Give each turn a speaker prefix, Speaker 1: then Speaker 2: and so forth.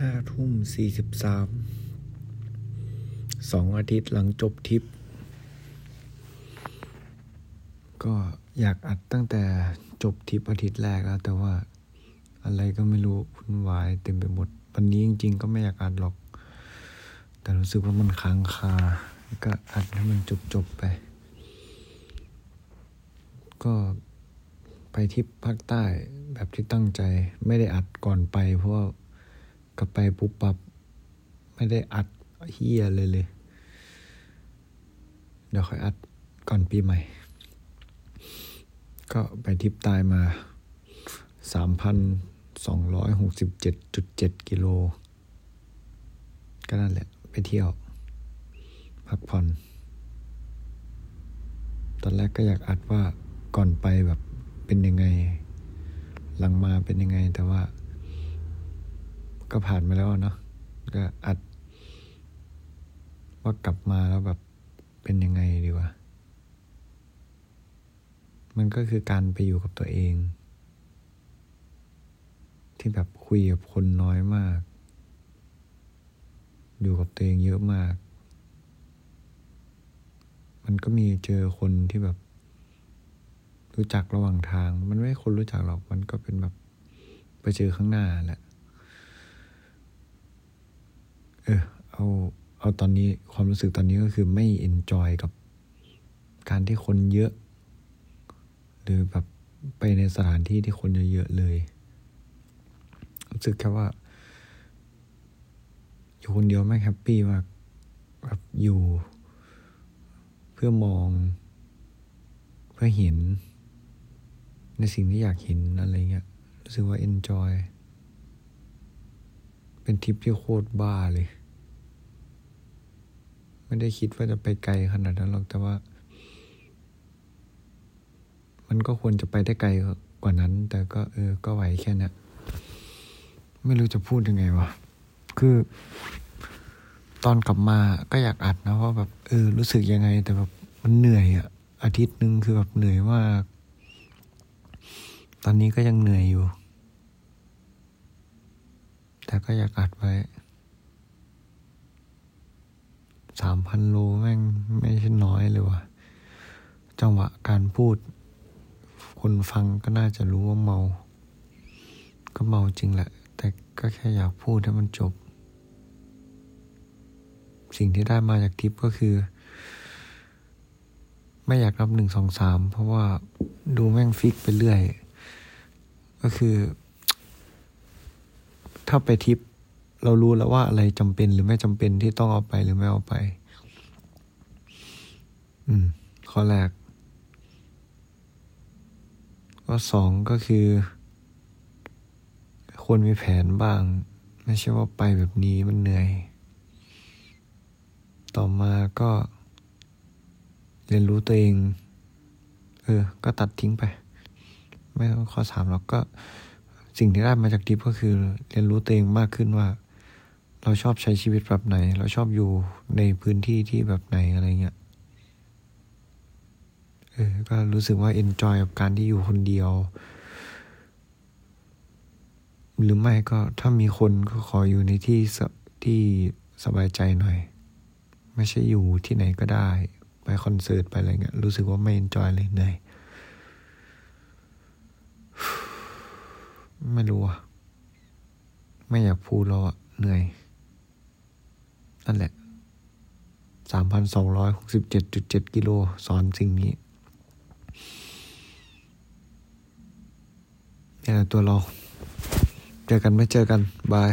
Speaker 1: ห้าทุ่มสี่สิบสามสองอาทิตย์หลังจบทริป ก็อยากอัดตั้งแต่จบทริปอาทิตย์แรกแล้ว แต่ว่าอะไรก็ไม่รู้วุ่นวายเต็มไปหมด วันนี้จริง ๆ ก็ไม่อยากอัดหรอก แต่รู้สึกว่ามันค้างคา ก็อัดให้มันจบๆไป ก็ไปทริปภาคใต้แบบที่ตั้งใจไม่ได้อัดก่อนไปเพราะว่า กลับไปปุ๊บปับไม่ได้อัดเฮียเลยเลย เดี๋ยวค่อยอัดก่อนปีใหม่ ก็ไปทริปใต้มาสามพันสองร้อยหกสิบเจ็ดจุดเจ็ดกิโล ก็นั่นแหละ ไปเที่ยว พักผ่อน ตอนแรกก็อยากอัดว่าก่อนไปแบบเป็นยังไง หลังมาเป็นยังไงแต่ว่า ก็ผ่านมาแล้วเนาะก็อัด ว่ากลับมาแล้วแบบเป็นยังไงดีวะ มันก็คือการไปอยู่กับตัวเอง ที่แบบคุยกับคนน้อยมาก อยู่กับตัวเองเยอะมาก มันก็มีเจอคนที่แบบ รู้จักระหว่างทาง มันไม่คนรู้จักหรอก มันก็เป็นแบบไปเจอข้างหน้าแหละ เออเอาเอาตอนนี้ความรู้สึกตอนนี้ก็คือไม่เอนจอยกับการที่คนเยอะ หรือแบบไปในสถานที่ที่คนเยอะๆเลย รู้สึกแค่ว่า อยู่คนเดียวไม่ happy มากแบบอยู่ เพื่อมอง เพื่อเห็น ในสิ่งที่อยากเห็นอะไรเงี้ยรู้สึกว่า enjoy เป็นทริปที่โคตรบ้าเลย ไม่ได้คิดว่าจะไปไกลขนาดนั้นหรอกแต่ว่า มันก็ควรจะไปได้ไกลกว่านั้น แต่ก็เออ ก็ไหวแค่นี้ไม่รู้จะพูดยังไงวะ คือ ตอนกลับมาก็อยากอัดนะว่าแบบเออ รู้สึกยังไง แต่แบบมันเหนื่อยอะอาทิตย์หนึ่งคือแบบเหนื่อยมาก ตอนนี้ก็ยังเหนื่อยอยู่ ก็อยากอัดไว้สามพันโลแม่งไม่ใช่น้อยเลยว่ะ จังหวะการพูด คนฟังก็น่าจะรู้ว่าเมา ก็เมาจริงแหละ แต่ก็แค่อยากพูดให้มันจบ สิ่งที่ได้มาจากทริปก็คือ ไม่อยากรับหนึ่งสองสามเพราะว่าดูแม่งฟิกไปเรื่อย ก็คือ ถ้าไปทริปเรารู้แล้วว่าอะไรจำเป็นหรือไม่จำเป็นที่ต้องเอาไปหรือไม่เอาไป อืม ข้อแรกข้อสองก็คือ ควรมีแผนบ้าง ไม่ใช่ว่าไปแบบนี้มันเหนื่อย ต่อมาก็ เรียนรู้ตัวเอง เออ ก็ตัดทิ้งไป ไม่ต้องข้อสามหรอกก็ สิ่งที่ได้มาจากดิฟก็คือ เรียนรู้ตัวเองมากขึ้นว่า เราชอบใช้ชีวิตแบบไหน เราชอบอยู่ในพื้นที่ที่แบบไหนอะไรเงี้ยเออก็รู้สึกว่า enjoy กับการที่อยู่คนเดียว หรือไม่ก็ถ้ามีคนก็ขออยู่ในที่สที่สบายใจหน่อย ไม่ใช่อยู่ที่ไหนก็ได้ ไปคอนเสิร์ตไปอะไรเงี้ยรู้สึกว่าไม่ enjoy เลยเหนื่อย ไม่รู้อะไม่อยากพูดแล้วอะเหนื่อย นั่นแหละสามพันสองร้อยหกสิบเจ็ดจุดเจ็ดกิโลสอนสิ่งนี้นี่แหละตัวเรา เจอกันไม่เจอกัน บาย